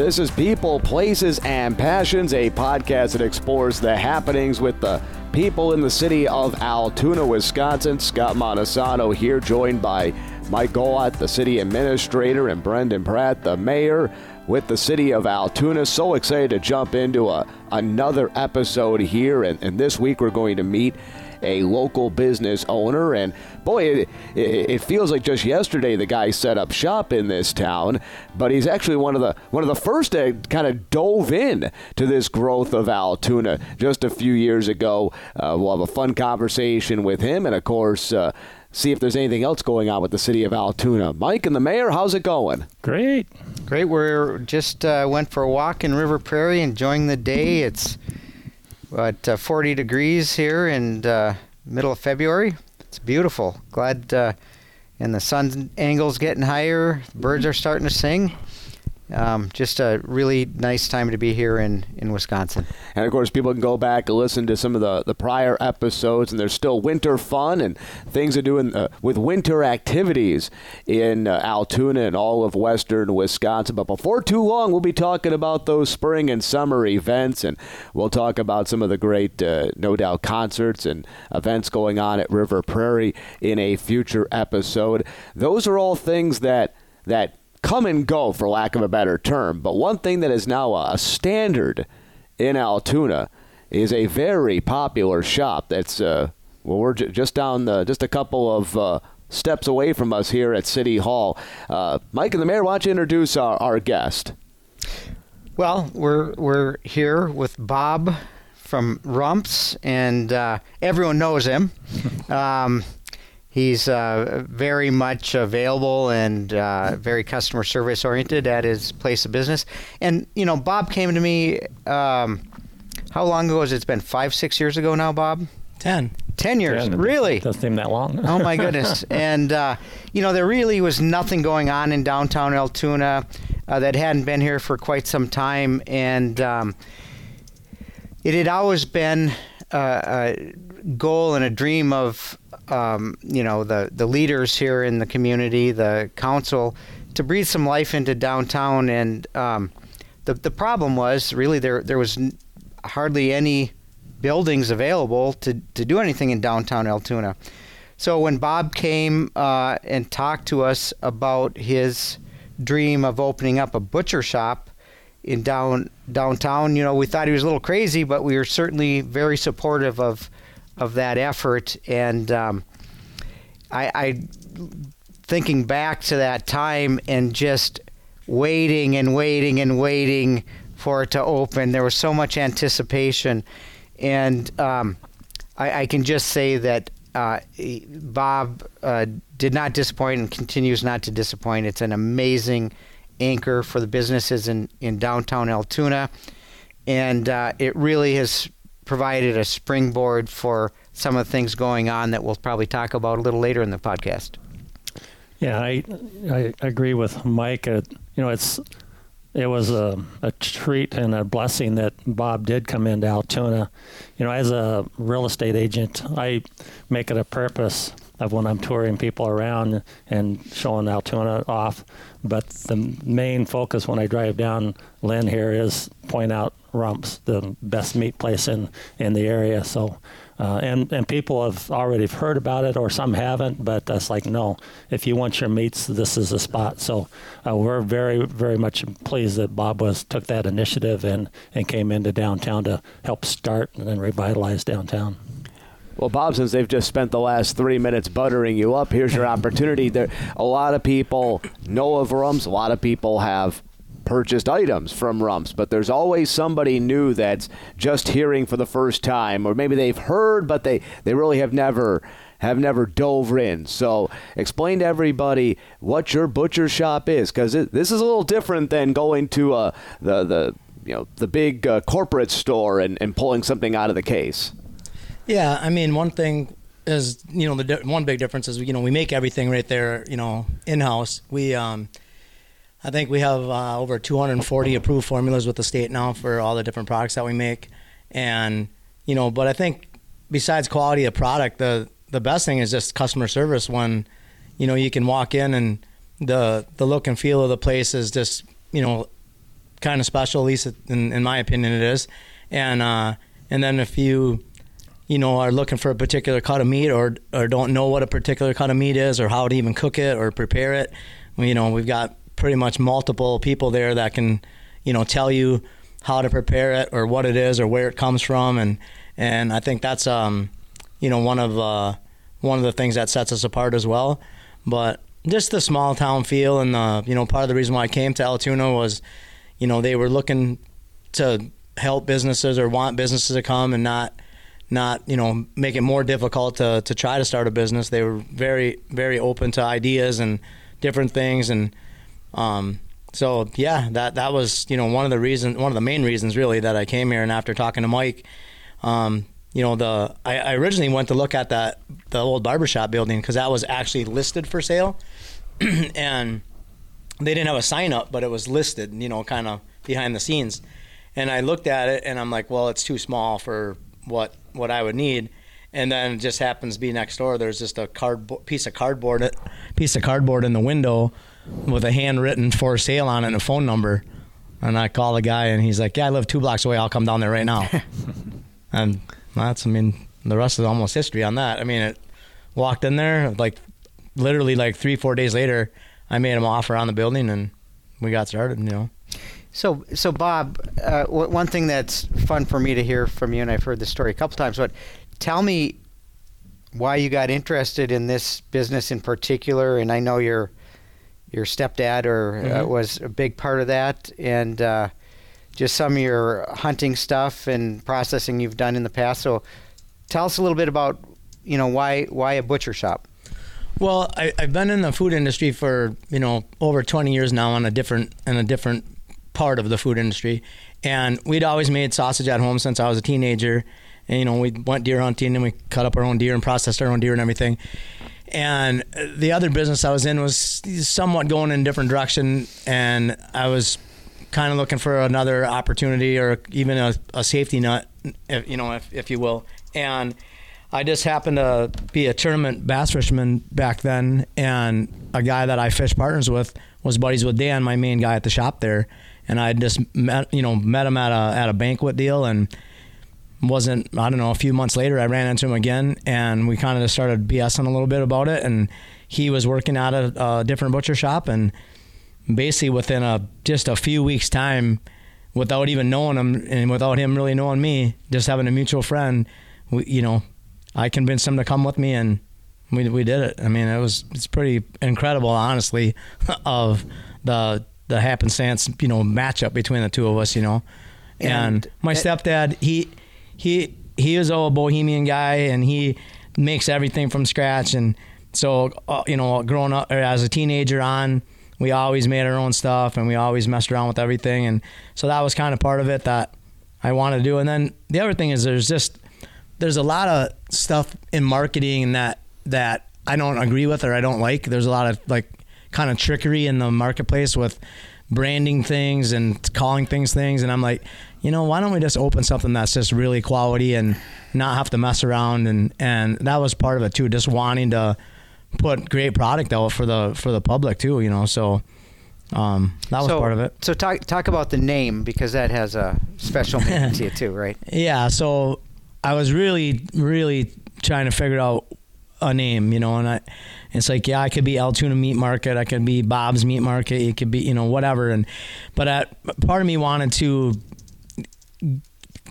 This is People, Places, and Passions, a podcast that explores the happenings with the people in the city of Altoona, Wisconsin. Scott Montesano here, joined by Mike Golat, the city administrator, and Brendan Pratt, the mayor, with the city of Altoona. So excited to jump into a, another episode here. And, and this week we're going to meet a local business owner. And boy, it, it, it, feels like just yesterday the guy set up shop in this town, but he's actually one of the one of the first that kind of dove in to this growth of Altoona just a few years ago. Uh, we'll have a fun conversation with him, and of course. Uh, see if there's anything else going on with the city of Altoona. Mike and the mayor, how's it going? Great. Great. We're just uh, went for a walk in River Prairie, enjoying the day. It's what uh, 40 degrees here in uh, middle of February. It's beautiful. Glad, uh, and the sun angle's getting higher. Birds are starting to sing um, just a really nice time to be here in, in Wisconsin. And of course, people can go back and listen to some of the, the prior episodes, and there's still winter fun and things to do in, uh, with winter activities in uh, Altoona and all of western Wisconsin. But before too long, we'll be talking about those spring and summer events, and we'll talk about some of the great, uh, no doubt, concerts and events going on at River Prairie in a future episode. Those are all things that that come and go, for lack of a better term. But one thing that is now a standard in Altoona is a very popular shop. That's uh, well, we're j- just down the, just a couple of uh, steps away from us here at City Hall. Uh, Mike and the mayor, why don't you introduce our, our guest? Well, we're we're here with Bob from Rumps, and uh, everyone knows him. Um, He's uh, very much available and uh, very customer service oriented at his place of business. And you know, Bob came to me. Um, how long ago has it? It's been five, six years ago now, Bob. Ten. Ten years, Ten. really? Doesn't seem that long. oh my goodness! And uh, you know, there really was nothing going on in downtown Altoona uh, that hadn't been here for quite some time, and um, it had always been a goal and a dream of um, you know the the leaders here in the community, the council, to breathe some life into downtown. And um, the the problem was really there there was hardly any buildings available to to do anything in downtown Altoona. So when Bob came uh, and talked to us about his dream of opening up a butcher shop in down downtown, you know, we thought he was a little crazy, but we were certainly very supportive of of that effort. And um, I, I, thinking back to that time and just waiting and waiting and waiting for it to open. There was so much anticipation, and um, I, I, can just say that uh, Bob uh, did not disappoint and continues not to disappoint. It's an amazing anchor for the businesses in, in downtown Altoona, and uh, it really has provided a springboard for some of the things going on that we'll probably talk about a little later in the podcast. Yeah, I I agree with Mike. Uh, you know, it's it was a, a treat and a blessing that Bob did come into Altoona. You know, as a real estate agent, I make it a purpose of when I'm touring people around and showing Altoona off. But the main focus when I drive down Lynn here is point out Rumps, the best meat place in, in the area. So, uh, and and people have already heard about it, or some haven't. But that's like, no, if you want your meats, this is the spot. So, uh, we're very very much pleased that Bob was took that initiative and and came into downtown to help start and then revitalize downtown. Well, Bob, since they've just spent the last three minutes buttering you up, here's your opportunity. There, a lot of people know of Rumps. A lot of people have purchased items from Rumps, but there's always somebody new that's just hearing for the first time, or maybe they've heard, but they, they really have never have never dove in. So explain to everybody what your butcher shop is, because this is a little different than going to uh, the the you know the big uh, corporate store and, and pulling something out of the case. Yeah, I mean one thing is you know the di- one big difference is you know we make everything right there you know in house. We um, I think we have uh, over 240 approved formulas with the state now for all the different products that we make, and you know, but I think besides quality of product, the the best thing is just customer service. When you know you can walk in and the the look and feel of the place is just you know kind of special, at least in, in my opinion, it is. And uh, and then if you you know are looking for a particular cut of meat or or don't know what a particular cut of meat is or how to even cook it or prepare it, you know we've got pretty much multiple people there that can you know tell you how to prepare it or what it is or where it comes from and and I think that's um you know one of uh, one of the things that sets us apart as well. But just the small town feel and the you know part of the reason why I came to Altoona was you know they were looking to help businesses or want businesses to come and not not you know make it more difficult to, to try to start a business. They were very very open to ideas and different things. And um, so yeah that that was you know one of the reasons one of the main reasons really that I came here and after talking to Mike um, you know the I, I, originally went to look at that the old barbershop building because that was actually listed for sale. And they didn't have a sign up but it was listed you know kind of behind the scenes. And I looked at it and I'm like well it's too small for what what I would need and then it just happens to be next door there's just a card piece of cardboard piece of cardboard in the window with a handwritten for sale on it and a phone number and I call the guy and he's like yeah I live two blocks away I'll come down there right now and that's, I mean, the rest is almost history on that. I mean, it walked in there like literally like three, four days later. I made him offer on the building, and we got started. You know. So, so Bob, uh, one thing that's fun for me to hear from you, and I've heard this story a couple times, but tell me why you got interested in this business in particular. And I know your your stepdad or uh, mm-hmm. uh, was a big part of that, and uh, just some of your hunting stuff and processing you've done in the past. So tell us a little bit about, you know, why why a butcher shop? Well, I, have been in the food industry for you know over 20 years now on a different in a different part of the food industry, and we'd always made sausage at home since I was a teenager. And you know, we went deer hunting and we cut up our own deer and processed our own deer and everything. And the other business I was in was somewhat going in a different direction, and I was kind of looking for another opportunity or even a, a safety net, if, you know, if, if you will. And I just happened to be a tournament bass fisherman back then, and a guy that I fish partners with was buddies with Dan, my main guy at the shop there. And I just met, you know, met him at a at a banquet deal, and wasn't I don't know. A few months later, I ran into him again, and we kind of just started BSing a little bit about it. And he was working at a, a different butcher shop, and basically within a just a few weeks time without even knowing him and without him really knowing me just having a mutual friend we, you know i convinced him to come with me and we, we did it i mean it was it's pretty incredible honestly of the the happenstance you know matchup between the two of us you know and, and my stepdad he he he is a bohemian guy and he makes everything from scratch and so uh, you know growing up or as a teenager on we always made our own stuff and we always messed around with everything. And so that was kind of part of it that I wanted to do. And then the other thing is there's just, there's a lot of stuff in marketing that, that I don't agree with or I don't like. There's a lot of like kind of trickery in the marketplace with branding things and calling things things. And I'm like, you know, why don't we just open something that's just really quality and not have to mess around? And, and that was part of it too, just wanting to, put great product out for the for the public too. You know, so um, that was so, part of it. So talk talk about the name because that has a special meaning to you too, right? Yeah. So I was really really trying to figure out a name, you know, and I it's like yeah, I could be Altoona Meat Market, I could be Bob's Meat Market, it could be you know whatever, and but at, part of me wanted to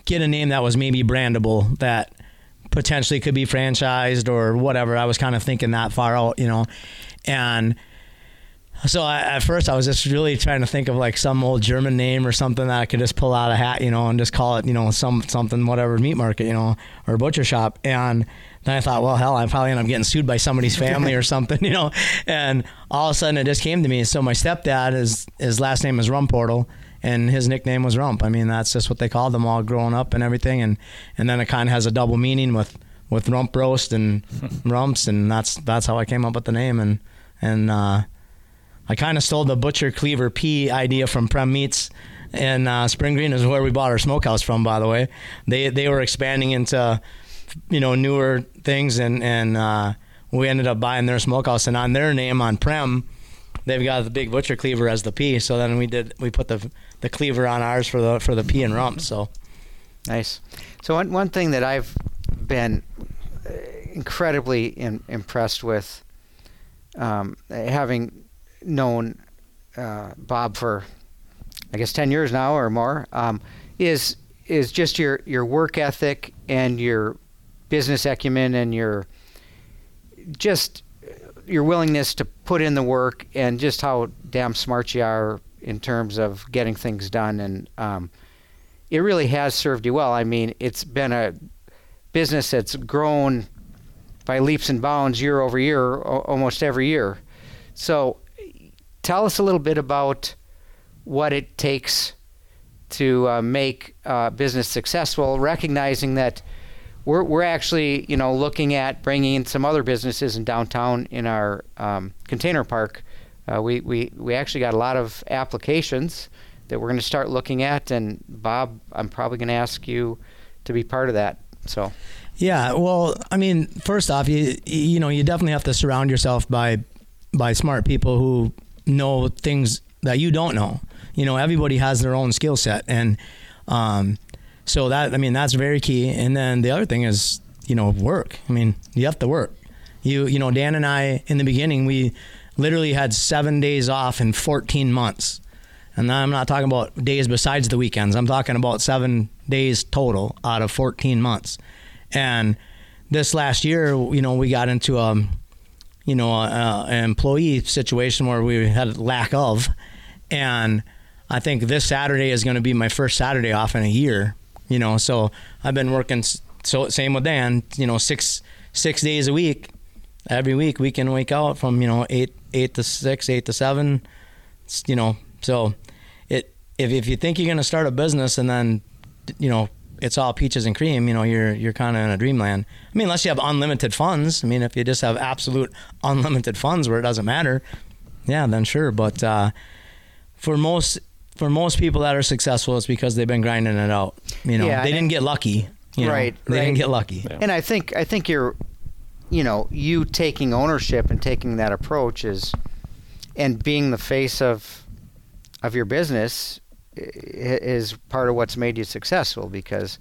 get a name that was maybe brandable that potentially could be franchised or whatever. I was kind of thinking that far out, you know, and so I, at first I was just really trying to think of like some old German name or something that I could just pull out a hat, you know, and just call it, you know, some something whatever meat market, you know, or butcher shop. And then I thought, well, hell, I'm probably end up getting sued by somebody's family or something, you know. And all of a sudden it just came to me. So my stepdad is his last name is Rumportal and his nickname was Rump. I mean, that's just what they called them all growing up and everything. And and then it kind of has a double meaning with with rump roast and rumps, and that's that's how I came up with the name. And and uh, I kind of stole the butcher cleaver P idea from Prem Meats. And uh, Spring Green is where we bought our smokehouse from, by the way. They they were expanding into, you know, newer things, and and uh, we ended up buying their smokehouse. And on their name on Prem, they've got the big butcher cleaver as the P. So then we did we put the the cleaver on ours for the for the P and rump. So Nice. So one one thing that I've been uh, incredibly in, impressed with, um, having known uh, Bob for, I guess, ten years now or more, um, is is just your your work ethic and your business acumen and your just your willingness to put in the work and just how damn smart you are in terms of getting things done and um, it really has served you well. I mean, it's been a business that's grown by leaps and bounds year over year, o- almost every year. So, tell us a little bit about what it takes to uh, make uh, business successful, recognizing that we're, we're actually, you know, looking at bringing in some other businesses in downtown in our um, container park. Uh, we, we, we actually got a lot of applications that we're going to start looking at. And Bob, I'm probably going to ask you to be part of that. So, yeah, well, I mean, first off, you you know you definitely have to surround yourself by by smart people who know things that you don't know. You know, everybody has their own skill set, and um, so that I mean that's very key. And then the other thing is you know work. I mean, you have to work. You you know, Dan and I in the beginning we literally had seven days off in 14 months. And I'm not talking about days besides the weekends. I'm talking about seven days total out of 14 months. And this last year, you know, we got into a, you know, a, an employee situation where we had lack of, and I think this Saturday is going to be my first Saturday off in a year. You know, so I've been working. So same with Dan. You know, six six days a week, every week, week in week out, from you know eight eight to six, eight to seven. You know, so it if if you think you're going to start a business and then you know it's all peaches and cream, you know, you're you're kind of in a dreamland. I mean, unless you have unlimited funds. I mean, if you just have absolute unlimited funds where it doesn't matter, yeah, then sure. But uh, for most for most people that are successful, it's because they've been grinding it out. You know, Yeah, they didn't get lucky. You know, Right, They right. didn't get lucky. and I think I think you're, you know, you taking ownership and taking that approach is, and being the face of, of your business, is part of what's made you successful because,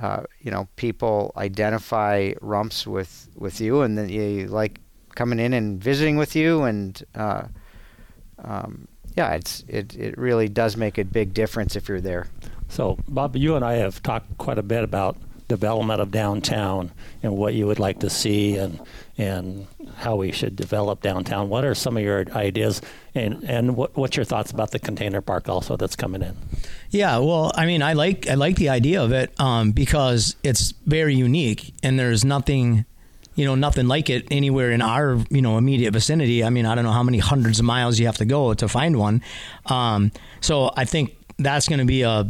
uh, you know, people identify rumps with with you, and then you like coming in and visiting with you, and uh, um, yeah, it's it it really does make a big difference if you're there. So, Bob, you and I have talked quite a bit about development of downtown and what you would like to see and and how we should develop downtown. What are some of your ideas and and what, what's your thoughts about the container park also that's coming in? Yeah, well, I mean, I like I like the idea of it um, because it's very unique, and there's nothing, you know, nothing like it anywhere in our you know immediate vicinity. I mean, I don't know how many hundreds of miles you have to go to find one. Um, so I think that's going to be a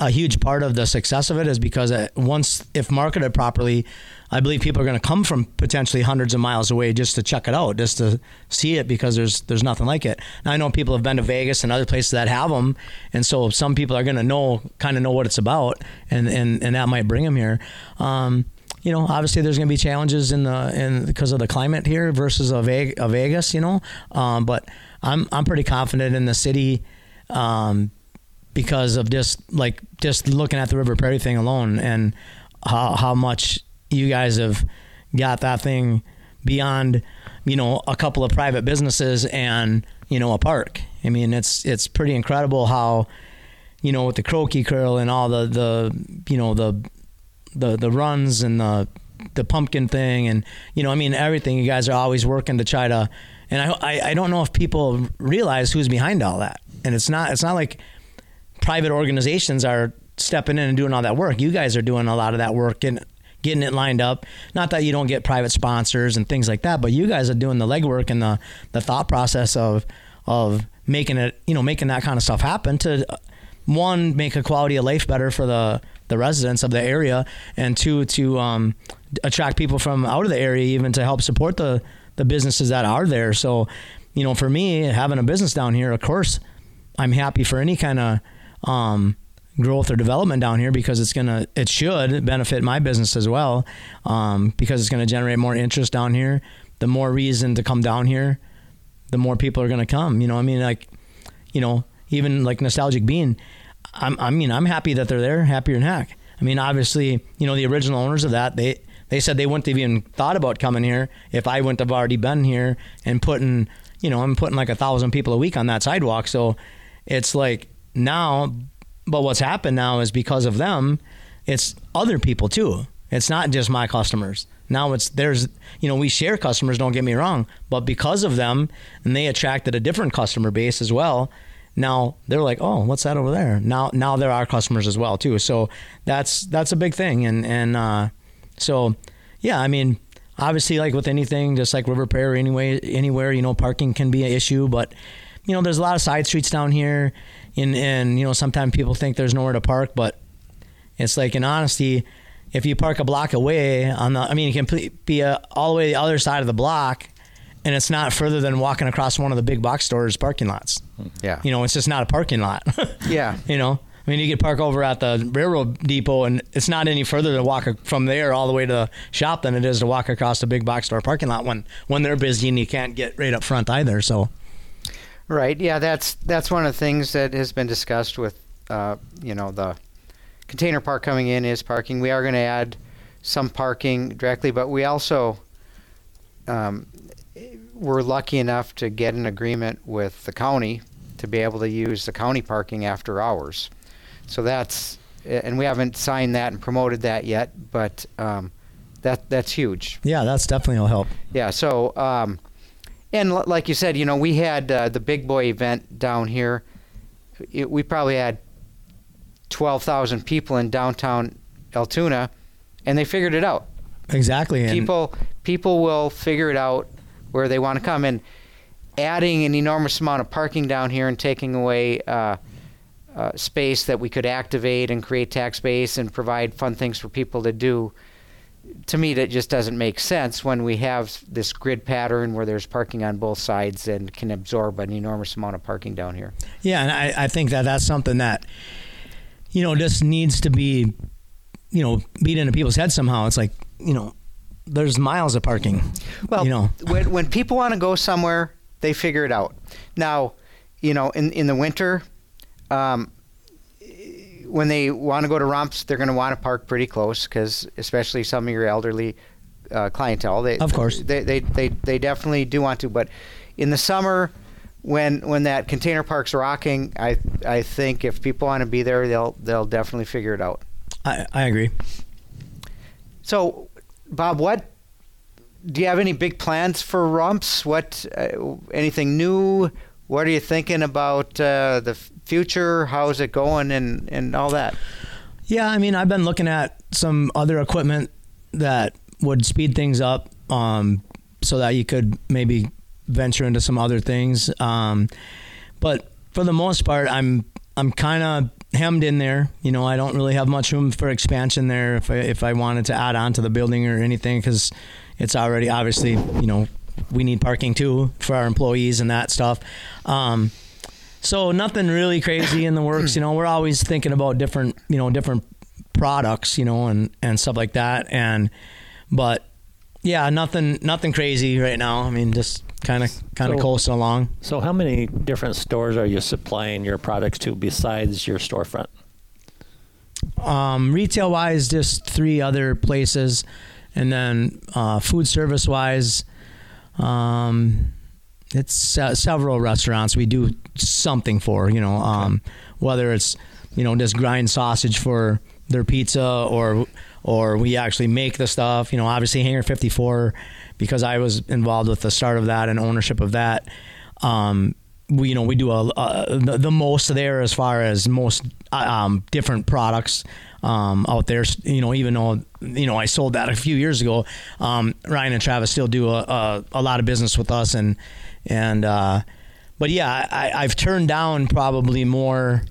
a huge part of the success of it is because uh, once if marketed properly, I believe people are going to come from potentially hundreds of miles away just to check it out, just to see it because there's there's nothing like it. Now I know people have been to Vegas and other places that have them, and so some people are going to know kind of know what it's about, and and and that might bring them here. Um, you know, obviously there's going to be challenges in the in because of the climate here versus a, Veg, a Vegas. You know, um, but I'm I'm pretty confident in the city. Um, because of just like just looking at the River Prairie thing alone and how how much you guys have got that thing beyond you know a couple of private businesses and you know a park. I mean it's it's pretty incredible how you know with the croaky curl and all the the you know the the the runs and the the pumpkin thing and you know I mean everything you guys are always working to try to and I I, I don't know if people realize who's behind all that and it's not it's not like private organizations are stepping in and doing all that work. You guys are doing a lot of that work and getting it lined up. Not that you don't get private sponsors and things like that, but you guys are doing the legwork and the the thought process of of making it, you know, making that kind of stuff happen to uh, one make a quality of life better for the the residents of the area and two to um, attract people from out of the area even to help support the the businesses that are there. So, you know, for me having a business down here, of course, I'm happy for any kind of um, growth or development down here because it's gonna it should benefit my business as well um, because it's gonna generate more interest down here. The more reason to come down here, the more people are to come. You know, I mean, like, you know, even like nostalgic bean. I'm, I mean, I'm happy that they're there, happier than heck. I mean, obviously, you know, the original owners of that, they they said they wouldn't have even thought about coming here if I wouldn't have already been here and putting, you know, I'm putting like a thousand people a week on that sidewalk. So it's like now, but what's happened now is because of them, it's other people too. It's not just my customers. Now it's there's you know we share customers. Don't get me wrong, but because of them, and they attracted a different customer base as well. Now they're like, oh, what's that over there? Now now they're our customers as well too. So that's that's a big thing, and and uh, so yeah, I mean obviously like with anything, just like River Prairie anyway anywhere, you know, parking can be an issue, but you know there's a lot of side streets down here, and and you know sometimes people think there's nowhere to park, but it's like in honesty if you park a block away on the, I mean, it can be a, all the way the other side of the block, and it's not further than walking across one of the big box stores parking lots. Yeah. You know, it's just not a parking lot. Yeah. You know, I mean, you could park over at the railroad depot, and it's not any further to walk from there all the way to the shop than it is to walk across the big box store parking lot when when they're busy and you can't get right up front either. So. Right. Yeah. That's that's one of the things that has been discussed with, uh, you know, the container park coming in is parking. We are going to add some parking directly, but we also um, we're lucky enough to get an agreement with the county to be able to use the county parking after hours. So that's and we haven't signed that and promoted that yet, but um, that that's huge. Yeah, that's definitely will help. Yeah. So um, and l- like you said, you know, we had uh, the big boy event down here. It, we probably had 12,000 people in downtown Altoona, and they figured it out. Exactly. And People people will figure it out where they want to come, and adding an enormous amount of parking down here and taking away uh, uh, space that we could activate and create tax base and provide fun things for people to do. To me, that just doesn't make sense when we have this grid pattern where there's parking on both sides and can absorb an enormous amount of parking down here. Yeah, and I, I think that that's something that you know just needs to be you know beat into people's heads somehow. It's like you know there's miles of parking. Well, you know, when when people want to go somewhere, they figure it out. Now, you know, in in the winter, um, when they want to go to Rumps, they're going to want to park pretty close because, especially some of your elderly uh, clientele, they Of course. they, they they they definitely do want to. But in the summer, when when that container park's rocking, I I think if people want to be there, they'll they'll definitely figure it out. I, I agree. So, Bob, what do you have any big plans for Rumps? What uh, anything new? What are you thinking about uh, the future? How's it going, and and all that? Yeah, I mean, I've been looking at some other equipment that would speed things up, um, so that you could maybe venture into some other things. Um, but for the most part, I'm I'm kind of hemmed in there. You know, I don't really have much room for expansion there. If I if I wanted to add on to the building or anything, because it's already obviously you know we need parking too for our employees and that stuff. Um, so nothing really crazy in the works. You know, we're always thinking about different, you know, different products, you know, and and stuff like that. And but yeah, nothing nothing crazy right now. I mean, just kind of kind of So- coasting along. So, how many different stores are you supplying your products to besides your storefront? Um, retail wise, just three other places, and then uh, food service wise, um, it's uh, several restaurants we do something for. You know, um, whether it's you know just grind sausage for their pizza or or we actually make the stuff. You know, obviously Hangar 54 because I was involved with the start of that and ownership of that. Um, we you know we do a, a the, the most there as far as most uh, um, different products um, out there. You know, even though you know I sold that a few years ago, um, Ryan and Travis still do a, a, a lot of business with us, and and uh, but yeah, I, I've turned down probably more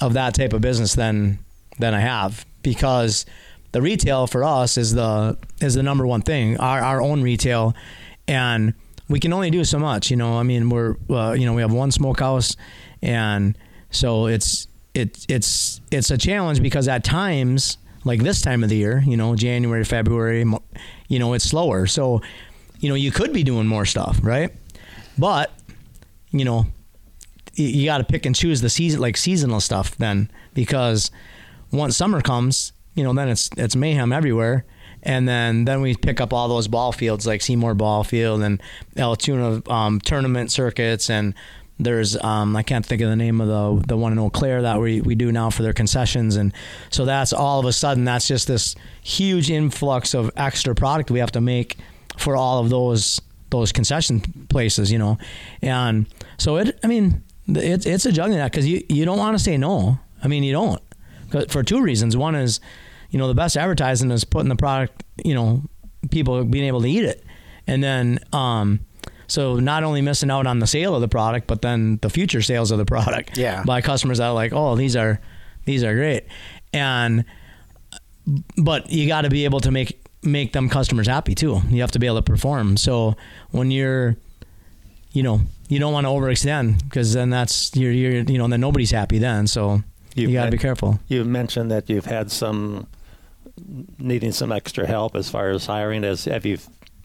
of that type of business than than I have because the retail for us is the is the number one thing. Our our own retail, and we can only do so much. You know, I mean, we're uh, you know we have one smokehouse, and so it's it it's it's a challenge because at times like this time of the year, you know, January, February, you know, it's slower. So, you know, you could be doing more stuff, right? but you know, you, got to pick and choose the season, like seasonal stuff, then because once summer comes, you know, then it's it's mayhem everywhere. And then, then we pick up all those ball fields like Seymour Ball Field and Altoona um, tournament circuits. And there's um, I can't think of the name of the the one in Eau Claire that we, we do now for their concessions. And so that's all of a sudden that's just this huge influx of extra product we have to make for all of those those concession places you know? And so it I mean it's it's a juggling because you you don't want to say no. I mean you don't for two reasons one is you know the best advertising is putting the product you know people being able to eat it and then um so not only missing out on the sale of the product, but then the future sales of the product. Yeah. By customers that are like, oh, these are these are great, and but you got to be able to make make them customers happy too. You have to be able to perform. So when you're, you know, you don't want to overextend because then that's you're, you're you know then nobody's happy then. So you got to be careful. You mentioned that you've had some needing some extra help as far as hiring. Has have you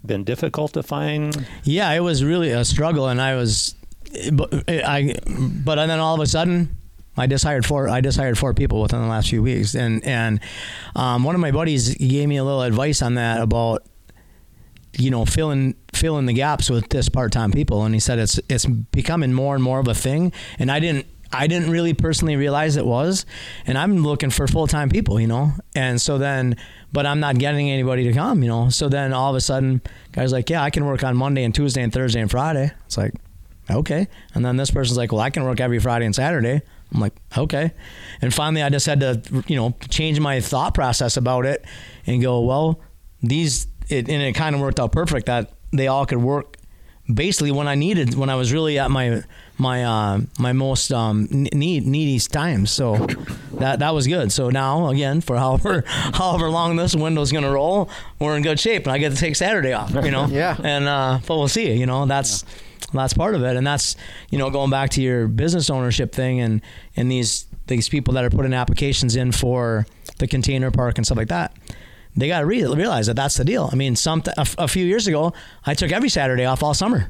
been difficult to find? Yeah, it was really a struggle, and I was, but I, but then all of a sudden, I just hired four. I just hired four people within the last few weeks, and and um, one of my buddies gave me a little advice on that about, you know, filling filling the gaps with this part time people, and he said it's it's becoming more and more of a thing, and I didn't. I didn't really personally realize it was, and I'm looking for full time people, you know. And so then, but I'm not getting anybody to come, you know. So then all of a sudden, guys like, yeah, I can work on Monday and Tuesday and Thursday and Friday. It's like, okay. And then this person's like, well, I can work every Friday and Saturday. I'm like, okay. And finally, I just had to, you know, change my thought process about it and go, well, these, it, and it kind of worked out perfect that they all could work basically when I needed, when I was really at my my uh, my most um, need needy times. So that that was good. So now again, for however however long this window's gonna roll, we're in good shape, and I get to take Saturday off. You know. Yeah. And uh, but we'll see. You know, that's that's part of it, and that's you know going back to your business ownership thing, and and these these people that are putting applications in for the container park and stuff like that. They got to re- realize that that's the deal. I mean, some a, a few years ago, I took every Saturday off all summer.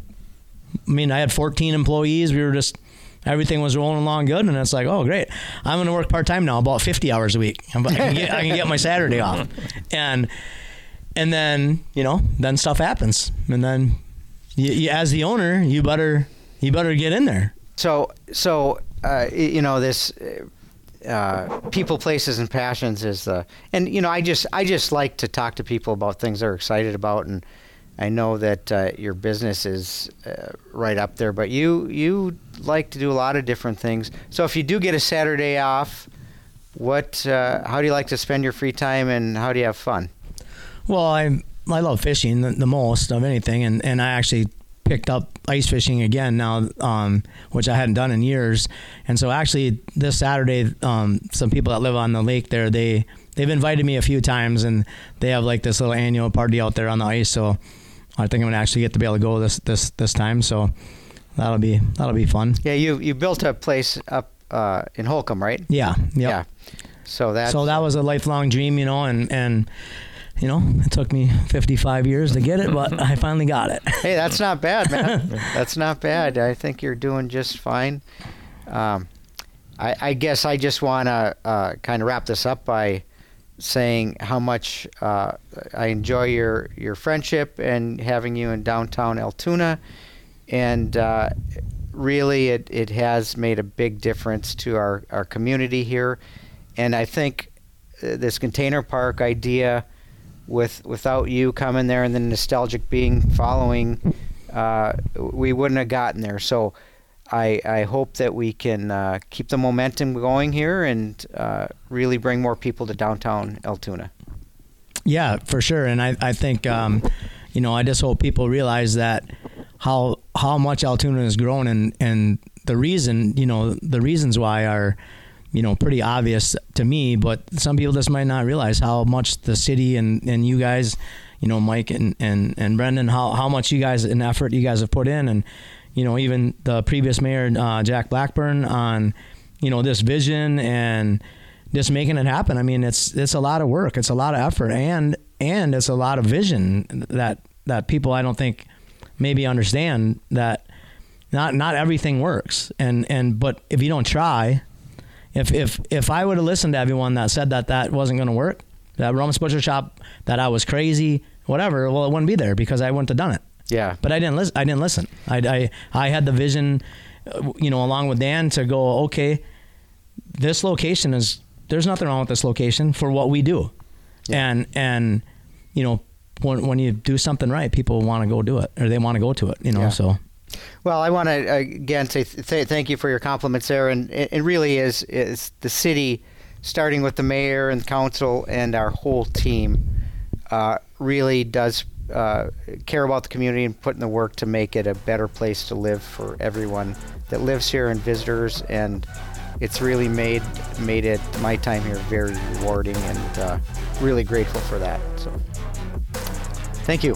I mean, I had 14 employees. We were just everything was rolling along good, and it's like, oh, great. I'm going to work part time now, about 50 hours a week. I can, get, I can get my Saturday off, and and then you know, then stuff happens, and then you, you, as the owner, you better you better get in there. So, so uh, you know this. Uh, people, places, and passions is the, and you know I just I just like to talk to people about things they're excited about, and I know that uh, your business is uh, right up there, but you you like to do a lot of different things. So if you do get a Saturday off, what uh, how do you like to spend your free time, and how do you have fun? Well, I I love fishing the, the most of anything, and, and I actually picked up ice fishing again now, um, which I hadn't done in years. And so actually this Saturday, um, some people that live on the lake there, they they've invited me a few times, and they have like this little annual party out there on the ice. So I think I'm gonna actually get to be able to go this this this time. So that'll be that'll be fun. Yeah, you you built a place up uh, in Holcombe, right? Yeah, yep. Yeah. So that So that was a lifelong dream, you know, and and you know, it took me 55 years to get it, but I finally got it. Hey, that's not bad, man. that's not bad. I think you're doing just fine. Um, I, I guess I just want to uh, kind of wrap this up by saying how much uh, I enjoy your your friendship and having you in downtown Altoona, and uh, really it, it has made a big difference to our, our community here, and I think uh, this container park idea with without you coming there and the nostalgic bean following, uh, we wouldn't have gotten there. So I, I hope that we can uh, keep the momentum going here and uh, really bring more people to downtown Altoona. Yeah, for sure. And I, I think, um, you know, I just hope people realize that how how much Altoona has grown and, and the reason, you know, the reasons why are, you know, pretty obvious to me, but some people just might not realize how much the city and, and you guys, you know, Mike and, and, and Brendan, how, how much you guys and effort you guys have put in. And, you know, even the previous mayor, uh, Jack Blackburn on, you know, this vision and, just making it happen. I mean, it's it's a lot of work, it's a lot of effort, and and it's a lot of vision that that people I don't think maybe understand that not not everything works, and and but if you don't try, if if if I would have listened to everyone that said that that wasn't going to work, that Roman's Butcher Shop, that I was crazy, whatever, well, it wouldn't be there because I wouldn't have done it. Yeah. But I didn't listen. I didn't listen. I, I, I had the vision, uh, you know, along with Dan to go, okay, this location is, there's nothing wrong with this location for what we do. yeah. And, and, you know, when, when you do something right, people want to go do it or they want to go to it, you know, Yeah. so. Well, I want to again say th- th- thank you for your compliments there, and it, it really is is the city, starting with the mayor and council and our whole team, uh, really does uh, care about the community and put in the work to make it a better place to live for everyone that lives here and visitors, and it's really made made it my time here very rewarding, and uh, really grateful for that. So, thank you.